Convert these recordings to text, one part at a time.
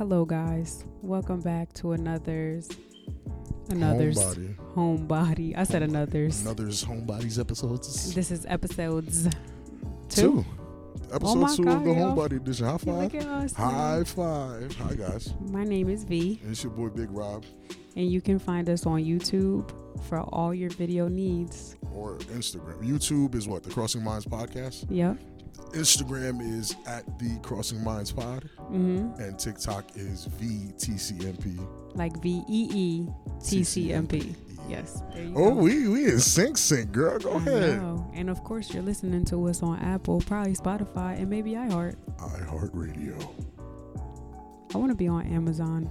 Hello, guys. Welcome back to another's another's Homebody. homebody. I said another's. Another's Homebodies episodes. This is episodes two. Two. Episode my two God, of the yo. Homebody edition. High five. us. High five. Hi, guys. My name is V, And it's your boy, Big Rob, and you can find us on YouTube for all your video needs. or Instagram. YouTube is what? The Crossing Minds Podcast. Yep. Instagram is at the Crossing Minds Pod. Mm-hmm. And TikTok is VTCMP. Like V E E T C M P. Yes. There you Oh, go. we we in sync sync, girl. Go I ahead. know. And of course, you're listening to us on Apple, probably Spotify, and maybe iHeart. iHeartRadio. I want to be on Amazon.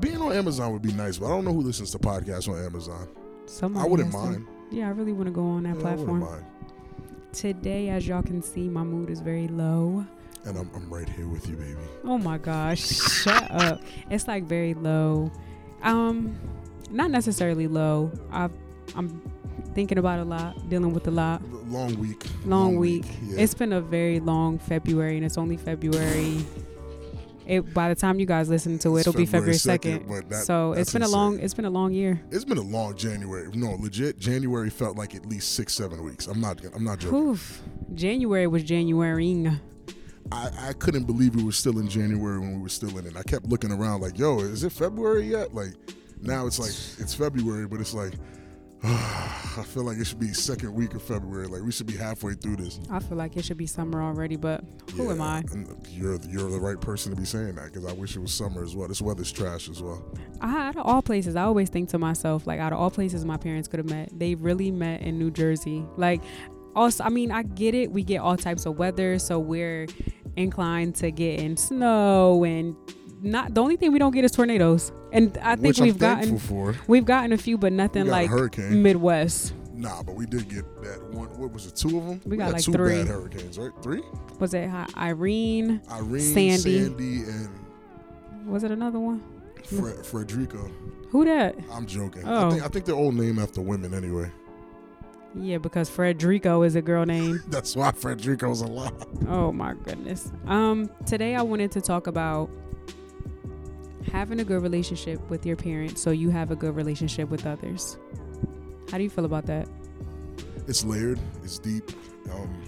Being on Amazon would be nice, but I don't know who listens to podcasts on Amazon. Somebody I wouldn't has to- mind. Yeah, I really want to go on that Yeah, I platform. Today, as y'all can see, my mood is very low. And I'm, I'm right here with you, baby. Oh my gosh, shut up. It's like very low. Um, not necessarily low. I've, I'm thinking about a lot, dealing with a lot. Long week. Long week. Yeah. It's been a very long February, and it's only February. It by the time you guys listen to it, it'll be February February 2nd, second. So it's been a long. It's been a long year. it's been a long January. No, legit. January felt like at least six, seven weeks. I'm not. I'm not joking. Oof. January was January. I, I couldn't believe we were still in January when we were still in it. I kept looking around like, yo, is it February yet? Like, now it's like it's February, but it's like, I feel like it should be second week of February. Like we should be halfway through this. I feel like it should be summer already, but who am I? You're you're the right person to be saying that because I wish it was summer as well. This weather's trash as well. I, out of all places, I always think to myself, like, out of all places my parents could have met, they really met in New Jersey. Like, also, I mean, I get it. We get all types of weather, so we're inclined to get in snow and not. The only thing we don't get is tornadoes, and I think Which we've gotten for. we've gotten a few, but nothing We got like hurricane. Midwest. Nah, but we did get that one. What was it? Two of them. We got like two three. bad hurricanes, right? Three. Was it Irene? Irene, Sandy. Sandy, and Was it another one? Fre- Frederica. Who that? I'm joking. Oh. I think I think they're all named after women anyway. Yeah, because Frederico is a girl name. That's why Frederico's a lot. Oh my goodness. Um, today I wanted to talk about having a good relationship with your parents so you have a good relationship with others. How do you feel about that? It's layered. It's deep. Um,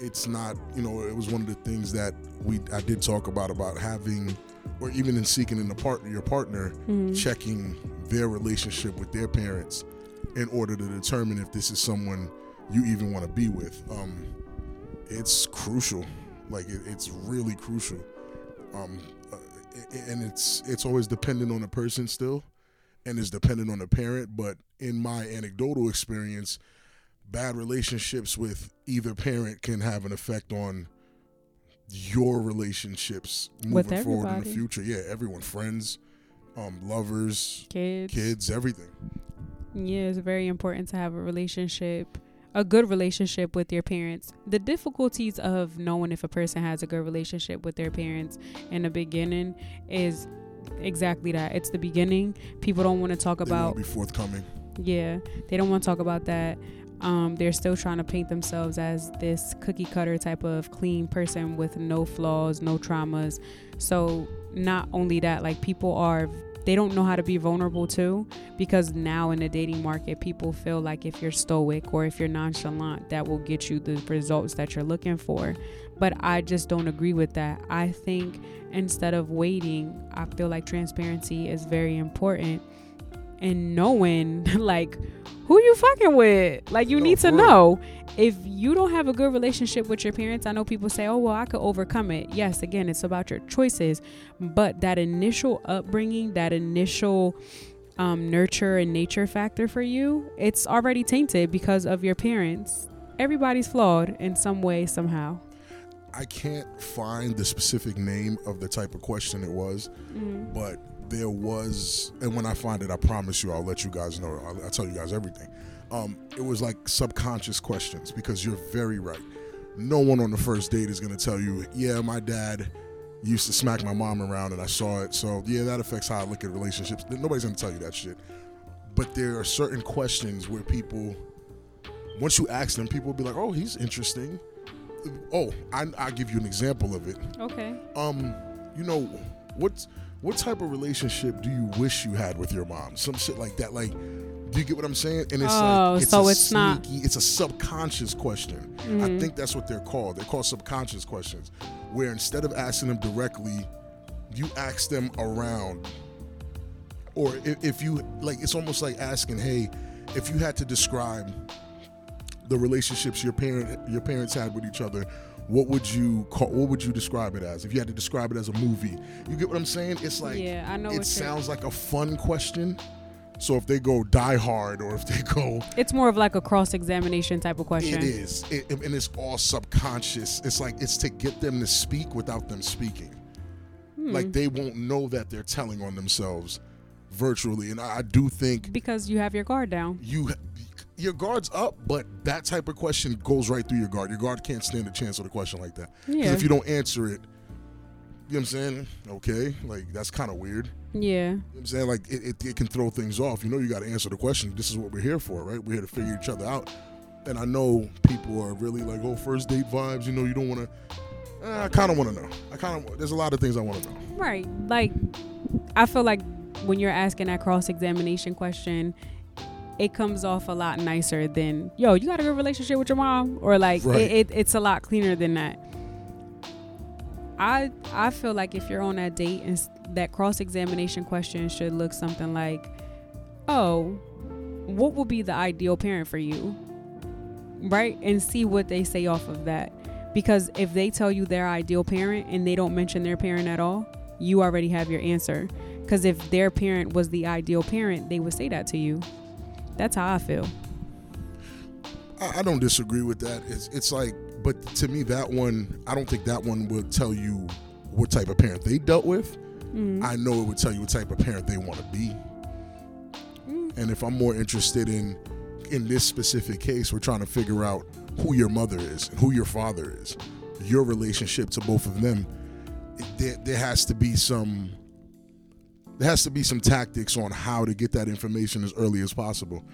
it's not. You know, it was one of the things that we I did talk about about having, or even in seeking in a partner, your partner Mhm. checking their relationship with their parents in order to determine if this is someone you even want to be with. Um, it's crucial. Like it, it's really crucial. Um, and it's it's always dependent on the person still, and it's dependent on the parent. But in my anecdotal experience, bad relationships with either parent can have an effect on your relationships moving With forward in the future. Yeah, everyone, friends, um, lovers, Kids. kids, everything. Yeah, it's very important to have a relationship, a good relationship with your parents. The difficulties of knowing if a person has a good relationship with their parents in the beginning is exactly that. It's the beginning. People don't want to talk They about be forthcoming. Yeah, they don't want to talk about that. Um, they're still trying to paint themselves as this cookie cutter type of clean person with no flaws, no traumas. So, not only that, like people are, they don't know how to be vulnerable too, because now in the dating market, people feel like if you're stoic or if you're nonchalant, that will get you the results that you're looking for. But I just don't agree with that. I think instead of waiting, I feel like transparency is very important and knowing like who you fucking with. Like you No, need to know if you don't have a good relationship with your parents. I know people say, "Oh, well, I could overcome it." Yes, again, it's about your choices, but that initial upbringing, that initial um, nurture and nature factor for you, it's already tainted because of your parents. Everybody's flawed in some way, somehow. I can't find the specific name of the type of question it was, Mm. but there was, and when I find it, I promise you, I'll let you guys know. I'll, I'll tell you guys everything. Um, it was like subconscious questions because you're very right. No one on the first date is going to tell you, yeah, my dad used to smack my mom around and I saw it. So, yeah, that affects how I look at relationships. Nobody's going to tell you that shit. But there are certain questions where people, once you ask them, people will be like, oh, he's interesting. Oh, I, I'll give you an example of it. Okay. Um, you know, what's what type of relationship do you wish you had with your mom? Some shit like that. Like, do you get what I'm saying? And it's Oh, like it's so a it's not- It's a subconscious question. I Mhm. think that's what they're called. They're called subconscious questions, where instead of asking them directly, you ask them around. Or if, if you like, it's almost like asking, "Hey, if you had to describe the relationships your parent your parents had with each other, what would you call? What would you describe it as? If you had to describe it as a movie, you get what I'm saying? It's like yeah, I know. it sounds like a fun question. So if they go Die Hard, or if they go, It's more of like a cross examination type of question. it is, it, and it's all subconscious. It's like it's to get them to speak without them speaking. Hmm. Like they won't know that they're telling on themselves virtually, and I, I do think because you have your guard down. you your guard's up, but that type of question goes right through your guard. Your guard can't stand a chance with a question like that. Because Yeah. if you don't answer it, you know what I'm saying? Okay, like that's kind of weird. Yeah. You know what I'm saying? Like it, it, it can throw things off. You know, you got to answer the question. This is what we're here for, right? We're here to figure each other out. And I know people are really like, oh, first date vibes. You know, you don't want to. Eh, I kind of want to know. I kind of. There's a lot of things I want to know. Right. Like, I feel like when you're asking that cross examination question, it comes off a lot nicer than, yo, you got a good relationship with your mom? Or like, Right. it, it, it's a lot cleaner than that. I I feel like if you're on that date and that cross examination question should look something like, oh, what would be the ideal parent for you? Right? And see what they say off of that. Because if they tell you their ideal parent and they don't mention their parent at all, you already have your answer. Because if their parent was the ideal parent, they would say that to you. That's how I feel. I, I don't disagree with that. It's it's like, but to me, that one, I don't think that one would tell you what type of parent they dealt with. Mm. I know it would tell you what type of parent they want to be. And if I'm more interested in in this specific case, we're trying to figure out who your mother is and who your father is, your relationship to both of them. it- There, there has to be some there has to be some tactics on how to get that information as early as possible.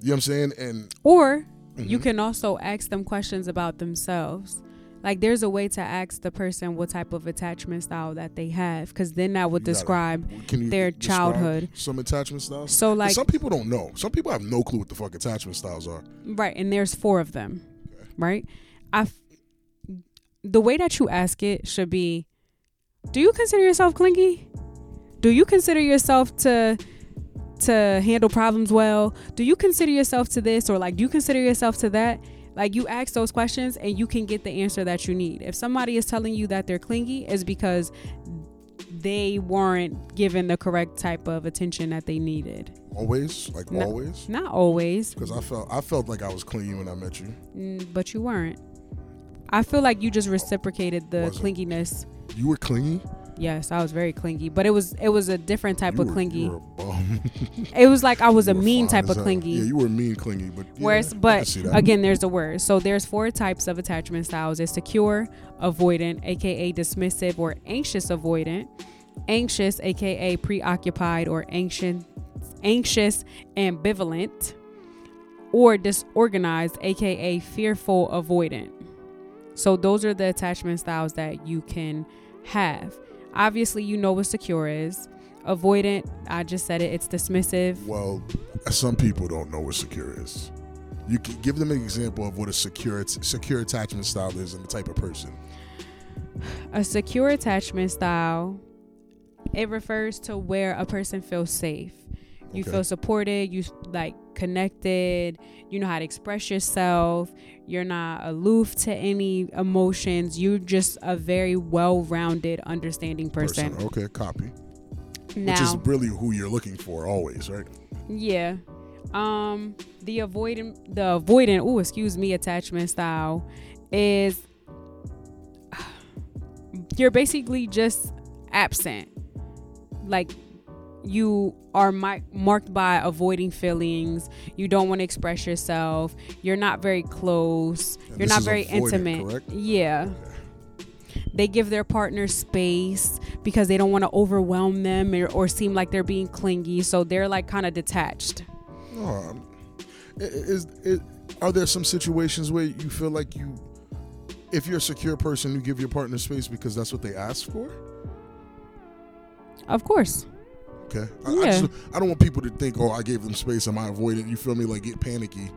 You know what I'm saying? And Or you Mhm. can also ask them questions about themselves. Like there's a way to ask the person what type of attachment style that they have, because then that would You describe you their describe childhood. some attachment styles? So like some people don't know. Some people have no clue what the fuck attachment styles are. right, and there's four of them, right? I f- the way that you ask it should be, do you consider yourself clingy? Do you consider yourself to to handle problems well? Do you consider yourself to this or like do you consider yourself to that? Like you ask those questions and you can get the answer that you need. If somebody is telling you that they're clingy, is because they weren't given the correct type of attention that they needed. Always, like No. always. Not always, Because I felt I felt like I was clingy when I met you. mm, but you weren't. I feel like you just reciprocated the Wasn't. clinginess. You were clingy. Yes, I was very clingy, but it was it was a different type You of were- clingy. You were a bum. It was like I was You a mean type of clingy. Yeah, you were mean clingy, but yeah, Whereas, but again, there's a word. So there's four types of attachment styles: it's secure, avoidant, aka dismissive or anxious avoidant, anxious, aka preoccupied or anxious, anxious ambivalent, or disorganized, aka fearful avoidant. So those are the attachment styles that you can have. Obviously, you know what secure is. Avoidant, I just said it. It's dismissive. well, some people don't know what secure is. You can give them an example of what a secure secure attachment style is and the type of person. A secure attachment style, it refers to where a person feels safe. You Okay. feel supported, you like connected, you know how to express yourself, you're not aloof to any emotions, you're just a very well rounded, understanding person. Okay, copy. Now, Which is really who you're looking for always, right? Yeah. Um the avoidant the avoidant, oh excuse me, attachment style is you're basically just absent. Like you are mi- marked by avoiding feelings. You don't want to express yourself. You're not very close. And You're not very avoidant, intimate. correct? Yeah. They give their partner space because they don't want to overwhelm them or, or seem like they're being clingy. So they're like kind of detached. I- is, is are there some situations where you feel like you, if you're a secure person, you give your partner space because that's what they ask for? Of course. Okay. I, I, just, I don't want people to think, oh, I gave them space. Am I avoiding? You feel me? Like get panicky.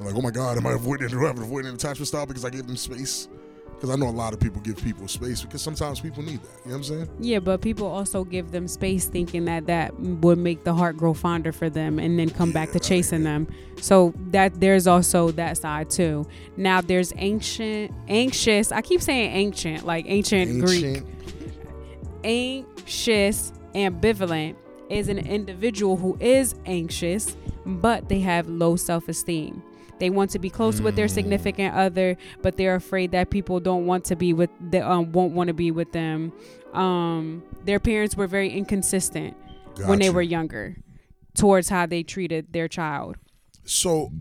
I'm like, oh my God, am I avoiding? Do I have an avoiding attachment style because I gave them space? Because I know a lot of people give people space because sometimes people need that. You know what I'm saying? Yeah, but people also give them space thinking that that would make the heart grow fonder for them and then come back to chasing them. So that there's also that side too. Now there's ancient anxious. I keep saying ancient, like ancient, Greek. Anxious ambivalent is an individual who is anxious, but they have low self-esteem. They want to be close with their significant other, but they're afraid that people don't want to be with the um, won't want to be with them. Um, their parents were very inconsistent when they were younger towards how they treated their child. So,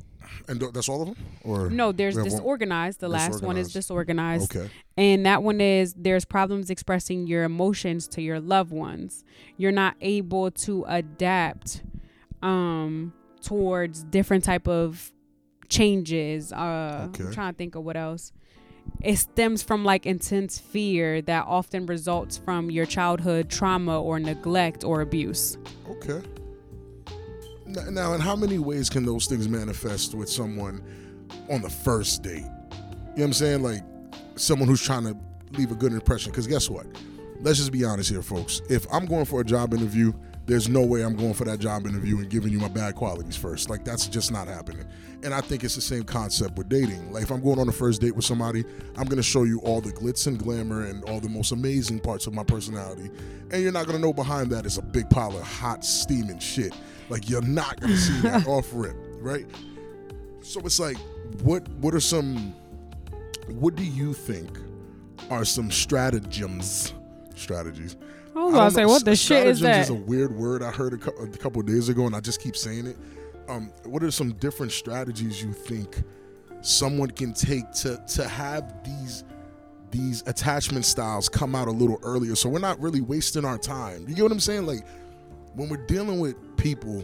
and that's all of them? Or No, there's We have one- disorganized. The last one is disorganized. Okay. And that one is there's problems expressing your emotions to your loved ones. You're not able to adapt um towards different type of changes. Uh Okay. I'm trying to think of what else. It stems from like intense fear that often results from your childhood trauma or neglect or abuse. Okay. Now, in how many ways can those things manifest with someone on the first date? You know what I'm saying? Like someone who's trying to leave a good impression. Because guess what? Let's just be honest here, folks. If I'm going for a job interview, there's no way I'm going for that job interview and giving you my bad qualities first. Like that's just not happening. And I think it's the same concept with dating. Like if I'm going on a first date with somebody, I'm gonna show you all the glitz and glamour and all the most amazing parts of my personality. And you're not gonna know behind that is a big pile of hot steaming shit. Like you're not gonna see that off rip, right? So it's like, what what are some what do you think are some stratagems strategies I was I about to say, know, what the shit is that? is a weird word I heard a, cou- a couple days ago, and I just keep saying it. Um, what are some different strategies you think someone can take to to have these these attachment styles come out a little earlier, so we're not really wasting our time? You get what I'm saying? Like when we're dealing with people,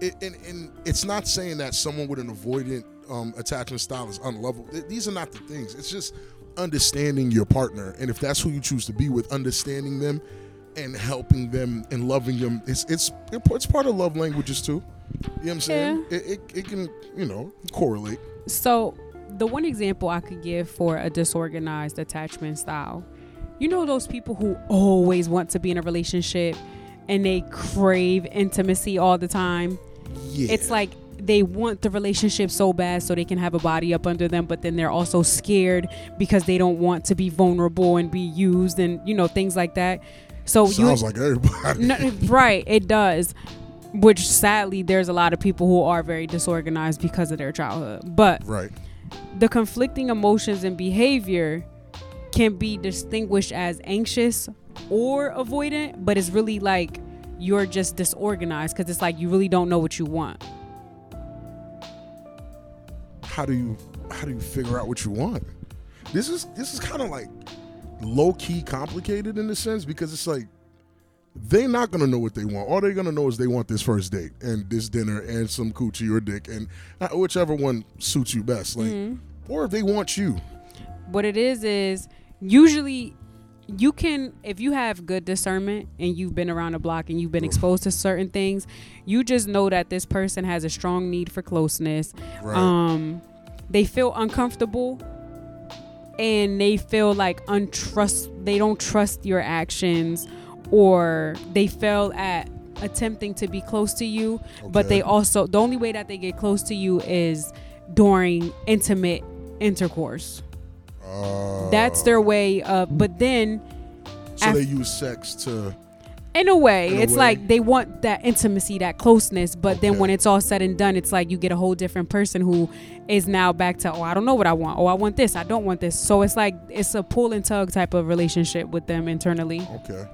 it, and, and it's not saying that someone with an avoidant um, attachment style is unlovable. These are not the things. It's just understanding your partner, and if that's who you choose to be with, understanding them and helping them and loving them. It's it's it's part of love languages too. You know what I'm saying? It, it, it can you know correlate. So, the one example I could give for a disorganized attachment style, you know, those people who always want to be in a relationship and they crave intimacy all the time. Yeah, It's like they want the relationship so bad so they can have a body up under them, but then they're also scared because they don't want to be vulnerable and be used and, you know, things like that. So, you sounds like everybody. no, right, it does. Which sadly, there's a lot of people who are very disorganized because of their childhood. But right. the conflicting emotions and behavior can be distinguished as anxious or avoidant, but it's really like you're just disorganized because it's like you really don't know what you want. How do you how do you figure out what you want? This is this is kind of like low key complicated in a sense because it's like they're not gonna know what they want. All they're gonna know is they want this first date and this dinner and some coochie or dick and uh, whichever one suits you best. Like, or if they want you. What it is is usually you can if you have good discernment and you've been around the block and you've been exposed to certain things, you just know that this person has a strong need for closeness. Right. Um they feel uncomfortable and they feel like untrust they don't trust your actions or they fail at attempting to be close to you but they also the only way that they get close to you is during intimate intercourse. Uh, that's their way of but then so af- they use sex to in a way In a it's way. like they want that intimacy that closeness but then when it's all said and done it's like you get a whole different person who is now back to oh i don't know what i want. Oh i want this. I don't want this. So it's like it's a pull and tug type of relationship with them internally. Okay.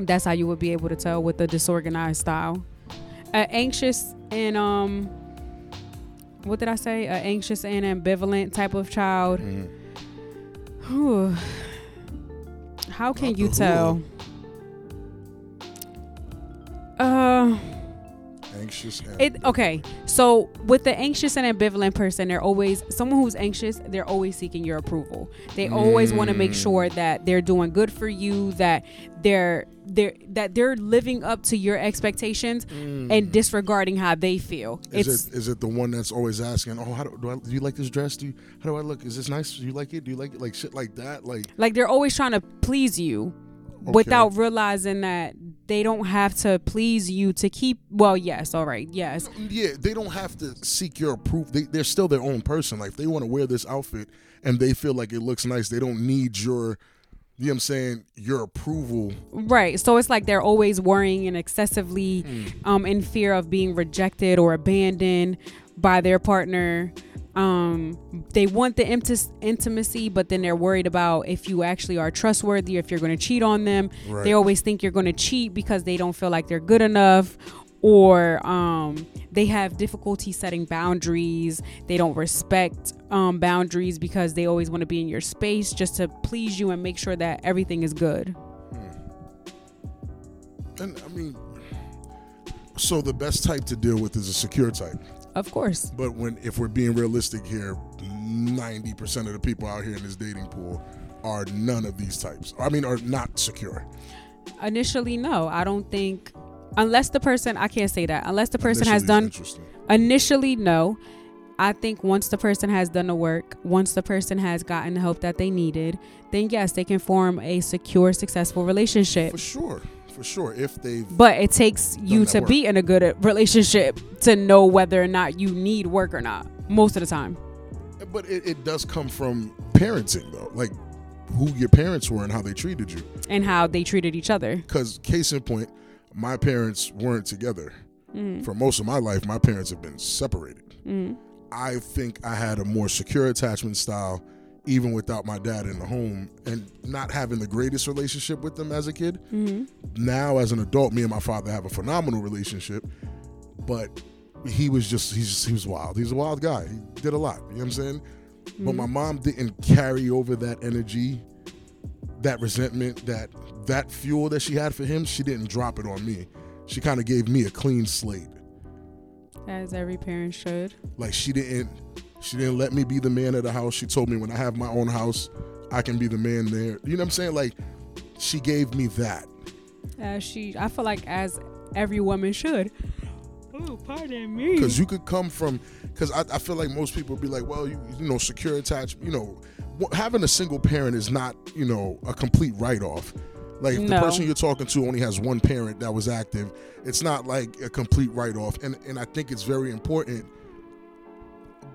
that's how you would be able to tell with the disorganized style. Uh, anxious and um what did i say? A anxious and ambivalent type of child. Whew. how can Not you tell? uh anxious. And It okay. So with the anxious and ambivalent person, they're always someone who's anxious. They're always seeking your approval. They always want to make Mm. sure that they're doing good for you. That they're they're that they're living up to your expectations and disregarding how they feel. Mm. Is it's it is it the one that's always asking, "Oh, how do, do, I, do you like this dress? Do you, how do I look? Is this nice? Do you like it? Do you like it? Like shit like that? Like like they're always trying to please you without realizing that they don't have to please you to keep. Well, yes, all right, yes, mm, mm, yeah, they don't have to seek your approval. They, they're still their own person. Like if they want to wear this outfit and they feel like it looks nice, they don't need your, you know what I'm saying, your approval. Right. So it's like they're always worrying and excessively mm. um, in fear of being rejected or abandoned by their partner. Um, they want the inti- intimacy, but then they're worried about if you actually are trustworthy, if you're going to cheat on them. Right. They always think you're going to cheat because they don't feel like they're good enough. Or um, they have difficulty setting boundaries. They don't respect um, boundaries because they always want to be in your space just to please you and make sure that everything is good. And I mean, so the best type to deal with is a secure type. Of course. But when if we're being realistic here, ninety percent of the people out here in this dating pool are none of these types. I mean, are not secure. Initially, no. I don't think unless the person I can't say that. Unless the person has done initially no. I think once the person has done the work, once the person has gotten the help that they needed, then yes, they can form a secure, successful relationship. For sure. For sure. If they've But it takes you to work. be in a good relationship to know whether or not you need work or not. Most of the time. But it, it does come from parenting, though. Like who your parents were and how they treated you. And how they treated each other. Because, case in point, my parents weren't together. Mm-hmm. For most of my life, my parents have been separated. I think I had a more secure attachment style, even without my dad in the home and not having the greatest relationship with them as a kid. Mm-hmm. Now, as an adult, me and my father have a phenomenal relationship, but he was just he's he was wild. He's a wild guy. He did a lot. You know what I'm saying? But my mm-hmm. mom didn't carry over that energy, that resentment, that that fuel that she had for him. She didn't drop it on me. She kind of gave me a clean slate. As every parent should. Like she didn't she didn't let me be the man of the house. She told me when I have my own house, I can be the man there. You know what I'm saying? Like she gave me that. As she I feel like as every woman should. Oh, pardon me. because you could come from because I, I feel like most people be like well you, you know secure attachment you know having a single parent is not you know a complete write-off like if the person you're talking to only has one parent that was active it's not like a complete write-off and and i think it's very important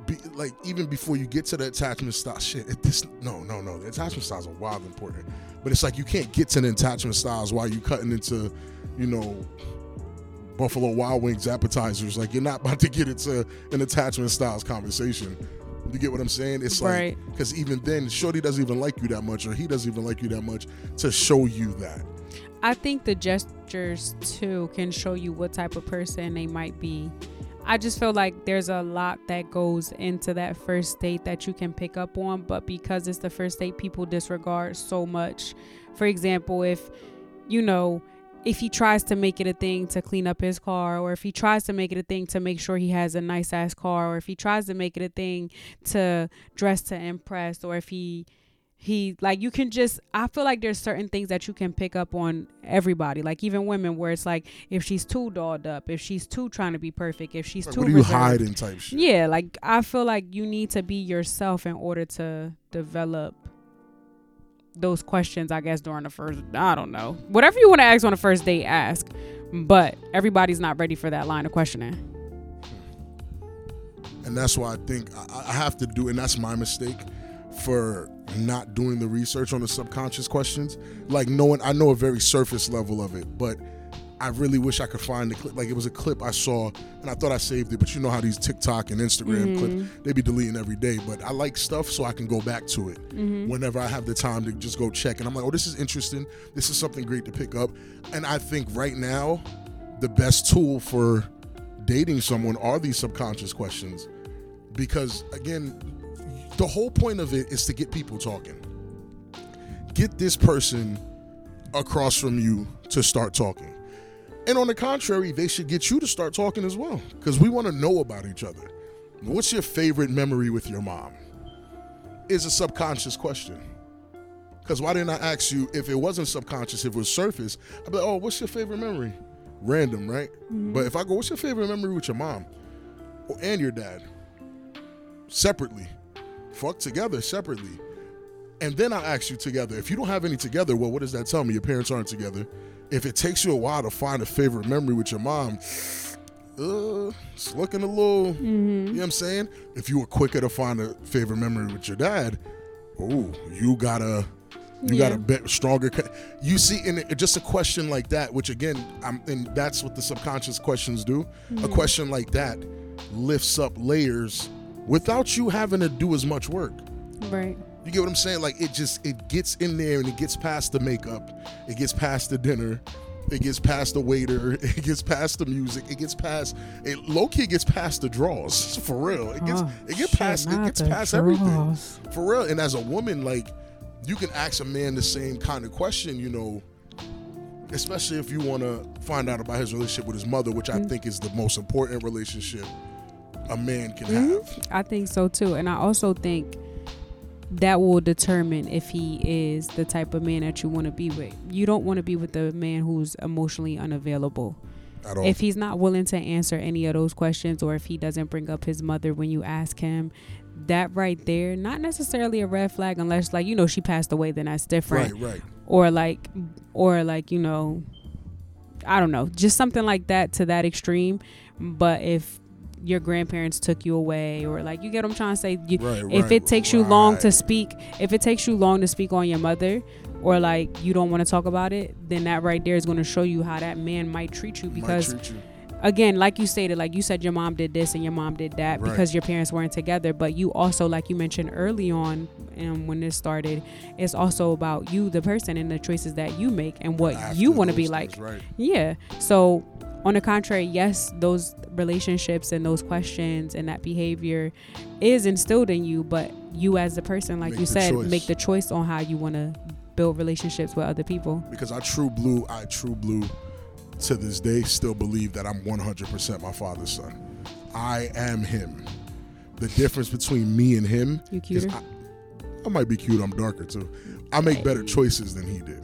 be, like even before you get to the attachment style shit it, this no no no the attachment styles are wild important but it's like you can't get to the attachment styles while you cutting into you know Buffalo Wild Wings appetizers. Like you're not about to get into an attachment styles conversation. You get what I'm saying? It's Right. like because even then, Shorty doesn't even like you that much, or he doesn't even like you that much to show you that. I think the gestures too can show you what type of person they might be. I just feel like there's a lot that goes into that first date that you can pick up on, but because it's the first date, people disregard so much. For example, if you know, if he tries to make it a thing to clean up his car, or if he tries to make it a thing to make sure he has a nice ass car, or if he tries to make it a thing to dress to impress, or if he he like you can just i feel like there's certain things that you can pick up on everybody. Like even women where it's like if she's too dolled up if she's too trying to be perfect if she's Like, too what are you hiding type shit? yeah like i feel like you need to be yourself in order to develop those questions i guess during the first i don't know. Whatever you want to ask on the first date ask. But everybody's not ready for that line of questioning. And that's why I think I, I have to do, and that's my mistake for not doing the research on the subconscious questions. Like knowing, I know a very surface level of it, but I really wish I could find the clip. Like it was a clip I saw, and I thought I saved it, but you know how these TikTok and Instagram mm-hmm. clips they be deleting every day. But I like stuff, so I can go back to it mm-hmm. whenever I have the time to just go check. And I'm like, oh, this is interesting. This is something great to pick up. And I think right now, the best tool for dating someone are these subconscious questions because again the whole point of it is to get people talking get this person across from you to start talking And on the contrary, they should get you to start talking as well because we want to know about each other. What's your favorite memory with your mom? Is a subconscious question. Because why didn't I ask you if it wasn't subconscious, if it was surface? I'd be like, oh, what's your favorite memory? Random, right? Mm-hmm. But if I go, what's your favorite memory with your mom or, and your dad? Separately. Fuck together separately. And then I ask you together. If you don't have any together, well, what does that tell me? Your parents aren't together. If it takes you a while to find a favorite memory with your mom, uh, it's looking a little, you know what I'm saying? If you were quicker to find a favorite memory with your dad, oh, you gotta, you got Yeah. a bit stronger. You see, and just a question like that, which again, I'm, and that's what the subconscious questions do. A question like that lifts up layers without you having to do as much work. Right. You get what I'm saying? Like it just it gets in there and it gets past the makeup, it gets past the dinner, it gets past the waiter, it gets past the music, it gets past it low key gets past the draws for real. It gets Oh, it gets shit, past it gets past everything for real. And as a woman, like you can ask a man the same kind of question, you know. Especially if you want to find out about his relationship with his mother, which. I think is the most important relationship a man can Mhm. have. I think so too. And I also think that will determine if he is the type of man that you want to be with. You don't want to be with a man who's emotionally unavailable. At all. If he's not willing to answer any of those questions or if he doesn't bring up his mother when you ask him, that right there, not necessarily a red flag unless like, you know, she passed away, then that's different. right, right. Or like or like, you know, I don't know, just something like that to that extreme. But if your grandparents took you away or like you get what I'm trying to say, you, Right, if right, it takes you long to speak if it takes you long to speak on your mother or like you don't want to talk about it then that right there is going to show you how that man might treat you because treat you. again like you stated like you said your mom did this and your mom did that Right. because your parents weren't together but you also like you mentioned early on um, when this started it's also about you the person and the choices that you make and what After you want to be those like right? yeah. So, on the contrary, yes, those relationships and those questions and that behavior is instilled in you, but you as the person, like Make you said, choice. make the choice on how you want to build relationships with other people. because I true blue, I true blue to this day still believe that I'm 100% my father's son. I am him. The difference between me and him You is cuter? I, I might be cute, I'm darker too. I make better choices than he did.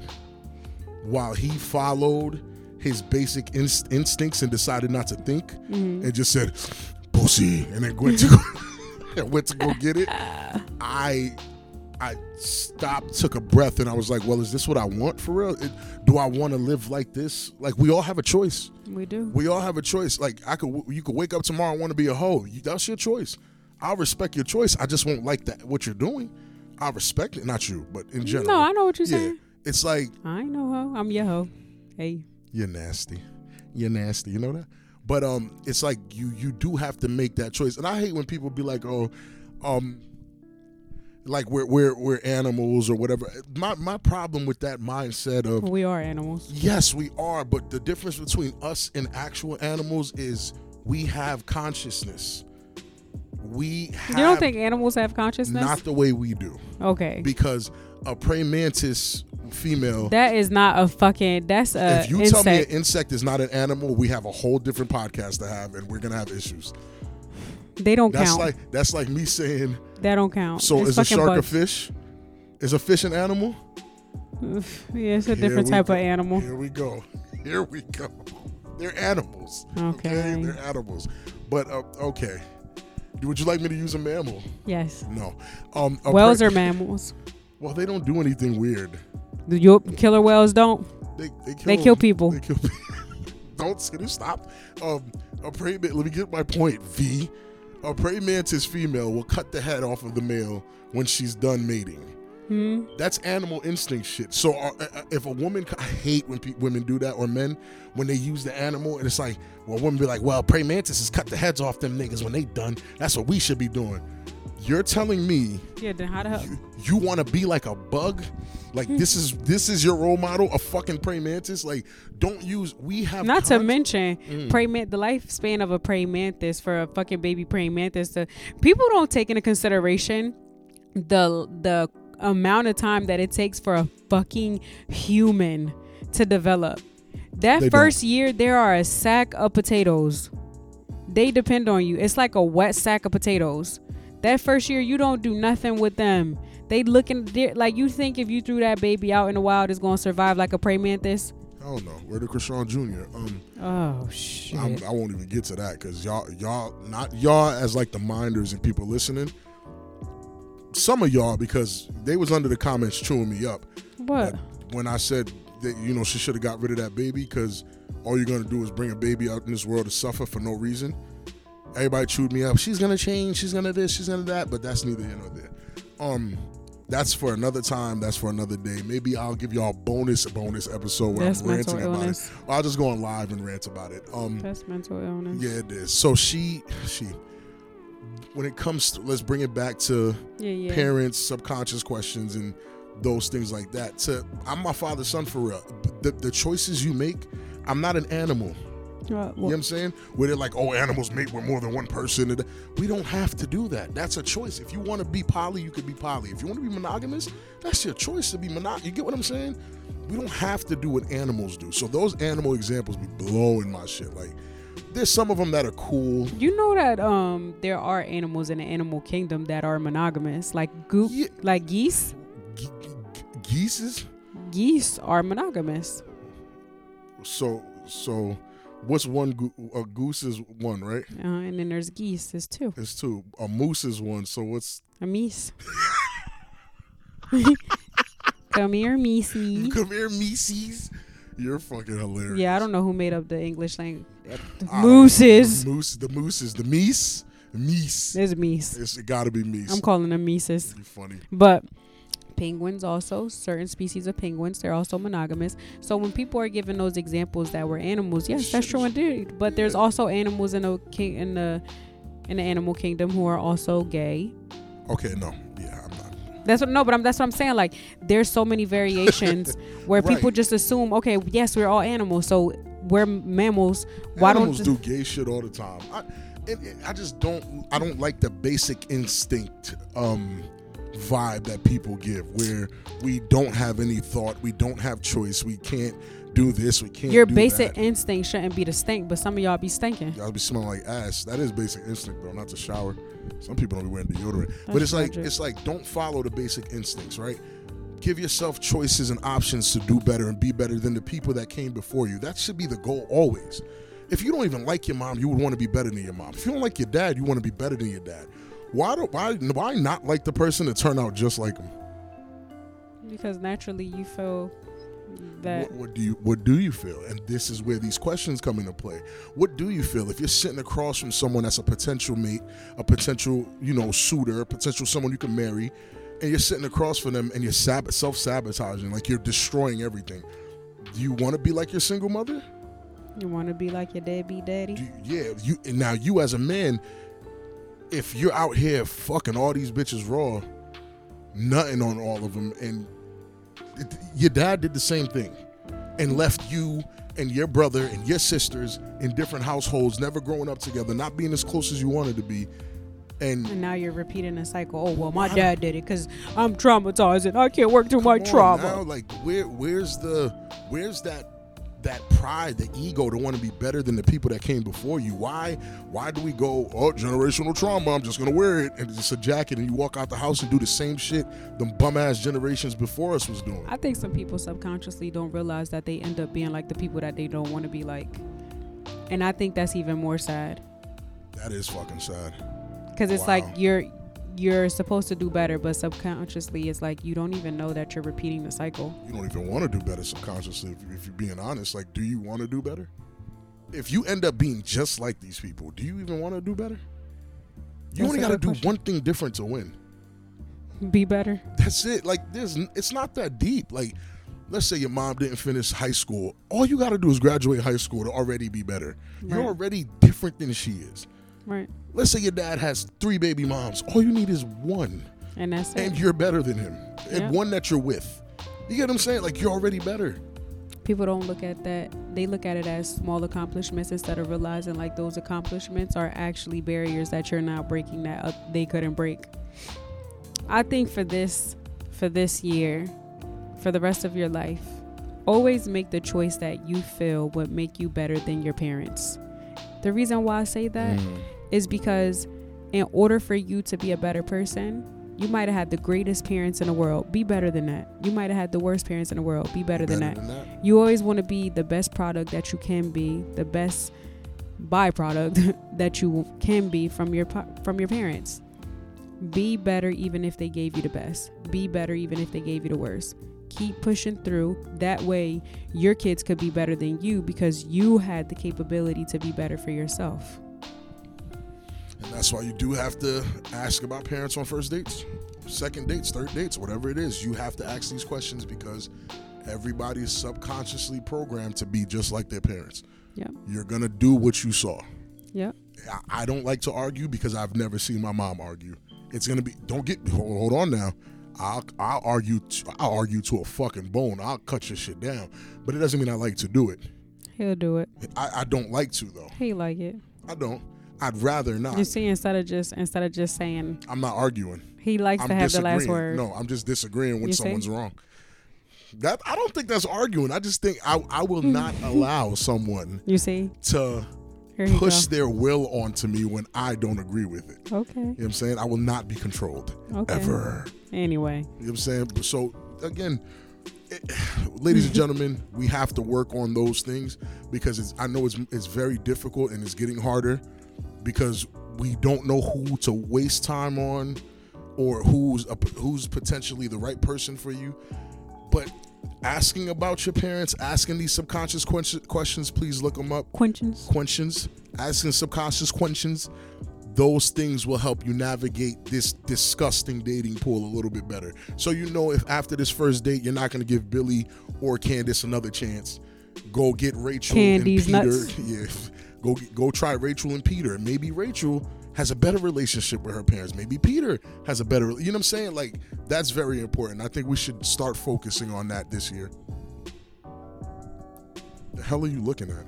While he followed his basic inst- instincts and decided not to think Mm-hmm. and just said, pussy, and then went to go, went to go get it, I I stopped, took a breath, and I was like, "Well, is this what I want for real? It, do I want to live like this? Like we all have a choice. We do. We all have a choice. Like I could, you could wake up tomorrow and want to be a hoe. You, that's your choice. I'll respect your choice. I just won't like that what you're doing. I respect it, not you, but in general. No, I know what you're yeah, saying. it's like I know no hoe. I'm your hoe. Hey. You're nasty. You're nasty. You know that? But um, it's like you you do have to make that choice. And I hate when people be like, oh, um, like we're we're we're animals or whatever. My my problem with that mindset of We are animals. yes, we are, but the difference between us and actual animals is we have consciousness. We have You don't think animals have consciousness? not the way we do okay. because a praying mantis female That is not a fucking. That's a if you tell me an insect. insect is not an animal, we have a whole different podcast to have, and we're gonna have issues. they don't That's count. like that's like me saying, that don't count. so It's is a shark a fish? Is a fish an animal? Yeah, it's a different type go. of animal. Here we go. Here we go. They're animals. Okay. They're animals. But uh, okay. Would you like me to use a mammal? Yes. No. Um, a Whales are mammals. well, they don't do anything weird. The yo- killer whales don't. They they kill, They kill people. They kill people. don't say this. Stop. Um, a prey man. Let me get my point. V. A praying mantis female will cut the head off of the male when she's done mating. Hmm. That's animal instinct shit. So uh, uh, if a woman, I hate when pe- women do that or men when they use the animal and it's like, well, women be like, well, praying mantises cut the heads off them niggas when they done. That's what we should be doing. You're telling me Yeah. Then how the hell? you, you want to be like a bug? Like this is this is your role model, a fucking praying mantis? Like don't use. We have Not to mention, Mm. praying man- the lifespan of a praying mantis for a fucking baby praying mantis. To people don't take into consideration the the amount of time that it takes for a fucking human to develop. That They first year, there are a sack of potatoes. They depend on you. It's like a wet sack of potatoes. That first year, you don't do nothing with them. They looking like you think if you threw that baby out in the wild, it's gonna survive like a prey mantis. I don't know. Where the Krishan Jr. Um, Oh shit! I'm, I won't even get to that because y'all, y'all, not y'all as like the minders and people listening. Some of y'all because they was under the comments chewing me up what? when I said that you know she should have got rid of that baby because all you're gonna do is bring a baby out in this world to suffer for no reason. Everybody chewed me up. She's gonna change. She's gonna this. She's gonna that. But that's neither here nor there. Um, that's for another time. That's for another day. Maybe I'll give y'all a bonus bonus episode where That's I'm ranting about illness. it. Or I'll just go on live and rant about it. Um, That's mental illness. yeah, it is. So she she when it comes to let's bring it back to yeah, yeah. parents, subconscious questions and those things like that. To I'm my father's son for real. The the choices you make, I'm not an animal. Uh, You know what I'm saying? Where they're like, oh, animals mate with more than one person. And We don't have to do that. That's a choice. If you want to be poly, you could be poly. If you want to be monogamous, that's your choice to be monogamous. You get what I'm saying? We don't have to do what animals do. So those animal examples be blowing my shit. Like, there's some of them that are cool. you know that um there are animals in the animal kingdom that are monogamous, like goop, Yeah. like geese. Ge- ge- geeses. Geese are monogamous. So so, what's one? Go- a goose is one, right? Uh, and then there's geese. There's two. It's two. A moose is one. So what's? A meese. Come here, meesy. Come here, Mises. You're fucking hilarious. Yeah, I don't know who made up the English language. Don't- Mooses. The moose. The moose is the meese. Meese. There's meese. It's got to be meese. I'm calling them meeses. funny. But penguins also, certain species of penguins, they're also monogamous. So when people are giving those examples that were animals, yes, that's true indeed. But there's also animals in the king in the in the animal kingdom who are also gay. Okay, no. Yeah, I'm not. That's what no, but I'm, that's what I'm saying. Like there's so many variations where Right. people just assume, okay, yes, we're all animals, so we're mammals. Why Animals don't do gay shit all the time. I, and, and I just don't. I don't like the basic instinct um, vibe that people give, where we don't have any thought, we don't have choice, we can't do this, we can't. your basic that. instinct shouldn't be to stink, but some of y'all be stinking. Y'all be smelling like ass. That is basic instinct, though, not to shower. Some people don't be wearing deodorant, but That's it's like it's like don't follow the basic instincts, right? Give yourself choices and options to do better and be better than the people that came before you. That should be the goal always. If you don't even like your mom, you would want to be better than your mom. If you don't like your dad, you want to be better than your dad. Why do why why not like the person to turn out just like him? Because naturally you feel that What, what do you what do you feel? And this is where these questions come into play. What do you feel if you're sitting across from someone that's a potential mate, a potential you know suitor, a potential someone you can marry, and you're sitting across from them and you're sab- self sabotaging, like you're destroying everything. Do you want to be like your single mother? you want to be like your deadbeat daddy. You- yeah, you and now you as a man, if you're out here fucking all these bitches raw, nothing on all of them, and it- your dad did the same thing, and left you and your brother and your sisters in different households, never growing up together, not being as close as you wanted to be, and And now you're repeating a cycle. Oh well, my Why dad did it because I'm traumatized and I can't work through my trauma. now, like where where's the where's that that pride, the ego to want to be better than the people that came before you? Why why do we go, oh generational trauma, I'm just gonna wear it and it's just a jacket and you walk out the house and do the same shit the bum ass generations before us was doing? I think some people subconsciously don't realize that they end up being like the people that they don't want to be like, and I think that's even more sad That is fucking sad. because it's Wow. like you're you're supposed to do better, but subconsciously it's like you don't even know that you're repeating the cycle. You don't even want to do better subconsciously if, if you're being honest. Like, do you want to do better? If you end up being just like these people, do you even want to do better? You That's only got to do question. one thing different to win. Be better. That's it. Like there's it's not that deep. Like let's say your mom didn't finish high school. All you got to do is graduate high school to already be better. You're already different than she is. Right. Let's say your dad has 3 baby moms. All you need is one And that's and it. you're better than him. And Yeah. one that you're with. You get what I'm saying? Like you're already better. People don't look at that. They look at it as small accomplishments instead of realizing like those accomplishments are actually barriers that you're not breaking that uh, they couldn't break. I think for this for this year, for the rest of your life, always make the choice that you feel would make you better than your parents. The reason why I say that Mm. Is because in order for you to be a better person, you might have had the greatest parents in the world. Be better than that. You might have had the worst parents in the world. Be better, than, that. Than that. You always want to be the best product that you can be, the best byproduct that you can be from your from your parents. Be better even if they gave you the best. Be better even if they gave you the worst. Keep pushing through. That way your kids could be better than you because you had the capability to be better for yourself. And that's why you do have to ask about parents on first dates, second dates, third dates, whatever it is. You have to ask these questions because everybody is subconsciously programmed to be just like their parents. Yep. You're going to do what you saw. Yep. I- I don't like to argue because I've never seen my mom argue. It's gonna be. Don't get. Hold, hold on now. I'll I'll argue. t- I'll argue to a fucking bone. I'll cut your shit down. But it doesn't mean I like to do it. He'll do it. I, I don't like to though. He like it. I don't. I'd rather not. You see, instead of just instead of just saying I'm not arguing. he likes I'm to have the last word. No, I'm just disagreeing when You see? someone's wrong. That I don't think that's arguing. I just think I I will hmm. not allow someone You see, to push go. their will onto me when I don't agree with it. Okay. You know what I'm saying? I will not be controlled. Okay. Ever. Anyway, You know what I'm saying? So again, it, ladies and gentlemen, we have to work on those things because it's, I know it's it's very difficult and it's getting harder because we don't know who to waste time on or who's a, who's potentially the right person for you. But asking about your parents, asking these subconscious question, questions, please look them up Questions. questions, asking subconscious questions, those things will help you navigate this disgusting dating pool a little bit better. So you know if after this first date you're not going to give Billy or Candace another chance, go get Rachel Candy's and Peter. nuts. Yeah, go go try Rachel and Peter. And Maybe Rachel has a better relationship with her parents. Maybe Peter has a better. You know what I'm saying? Like that's very important. I think we should start focusing on that this year. The hell are you looking at?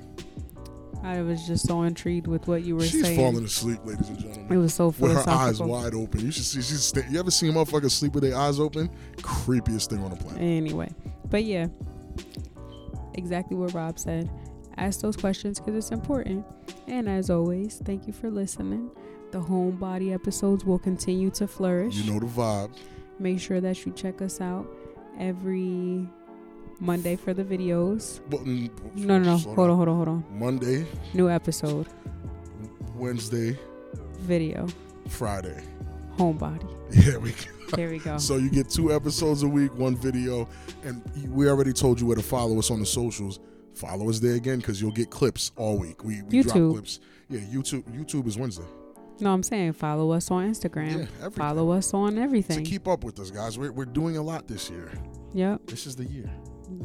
I was just so intrigued with what you were She's saying. falling asleep, ladies and gentlemen. It was so funny. With her eyes wide open. You should see. She's. Sta- you ever seen a motherfucker sleep with their eyes open? Creepiest thing on the planet. Anyway, but yeah, exactly what Rob said. Ask those questions because it's important. And as always, thank you for listening. The homebody episodes will continue to flourish. You know the vibe. Make sure that you check us out every Monday for the videos. But, mm, No, no, no. Hold on, hold on, hold on. Monday, New episode, Wednesday, video, Friday. homebody. Yeah, we. There we go. So you get two episodes a week, one video, and we already told you where to follow us on the socials. Follow us there again because you'll get clips all week. We, we drop clips. Yeah, YouTube. YouTube is Wednesday. No, I'm saying follow us on Instagram. Yeah, follow us on To everything. keep up with us, guys. We're, we're doing a lot this year. yep. This is the year.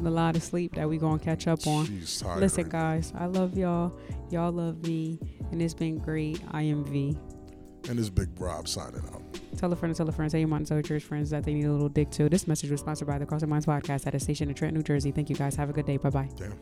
A lot of sleep that we gonna catch up on. She's tired. Listen, right guys, I love y'all. Y'all love me, and it's been great. I am V. And this Big Rob signing out. Tell a friend to tell a friend. Tell your mom and tell your church friends that they need a little dick too. This message was sponsored by the Crossing Minds podcast at a station in Trenton, New Jersey. Thank you guys. Have a good day. Bye bye. Damn.